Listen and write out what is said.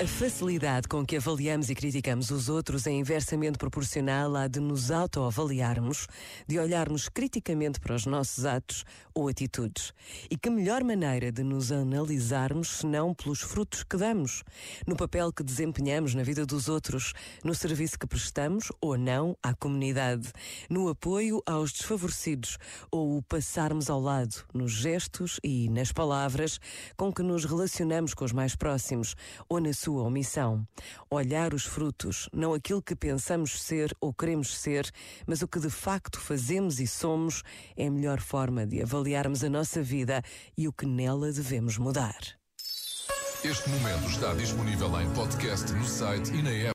A facilidade com que avaliamos e criticamos os outros é inversamente proporcional à de nos autoavaliarmos, de olharmos criticamente para os nossos atos ou atitudes. E que melhor maneira de nos analisarmos senão pelos frutos que damos, no papel que desempenhamos na vida dos outros, no serviço que prestamos ou não à comunidade, no apoio aos desfavorecidos ou o passarmos ao lado, nos gestos e nas palavras com que nos relacionamos com os mais próximos ou na sua sua omissão. Olhar os frutos, não aquilo que pensamos ser ou queremos ser, mas o que de facto fazemos e somos, é a melhor forma de avaliarmos a nossa vida e o que nela devemos mudar. Este momento está disponível em podcast no site e na app.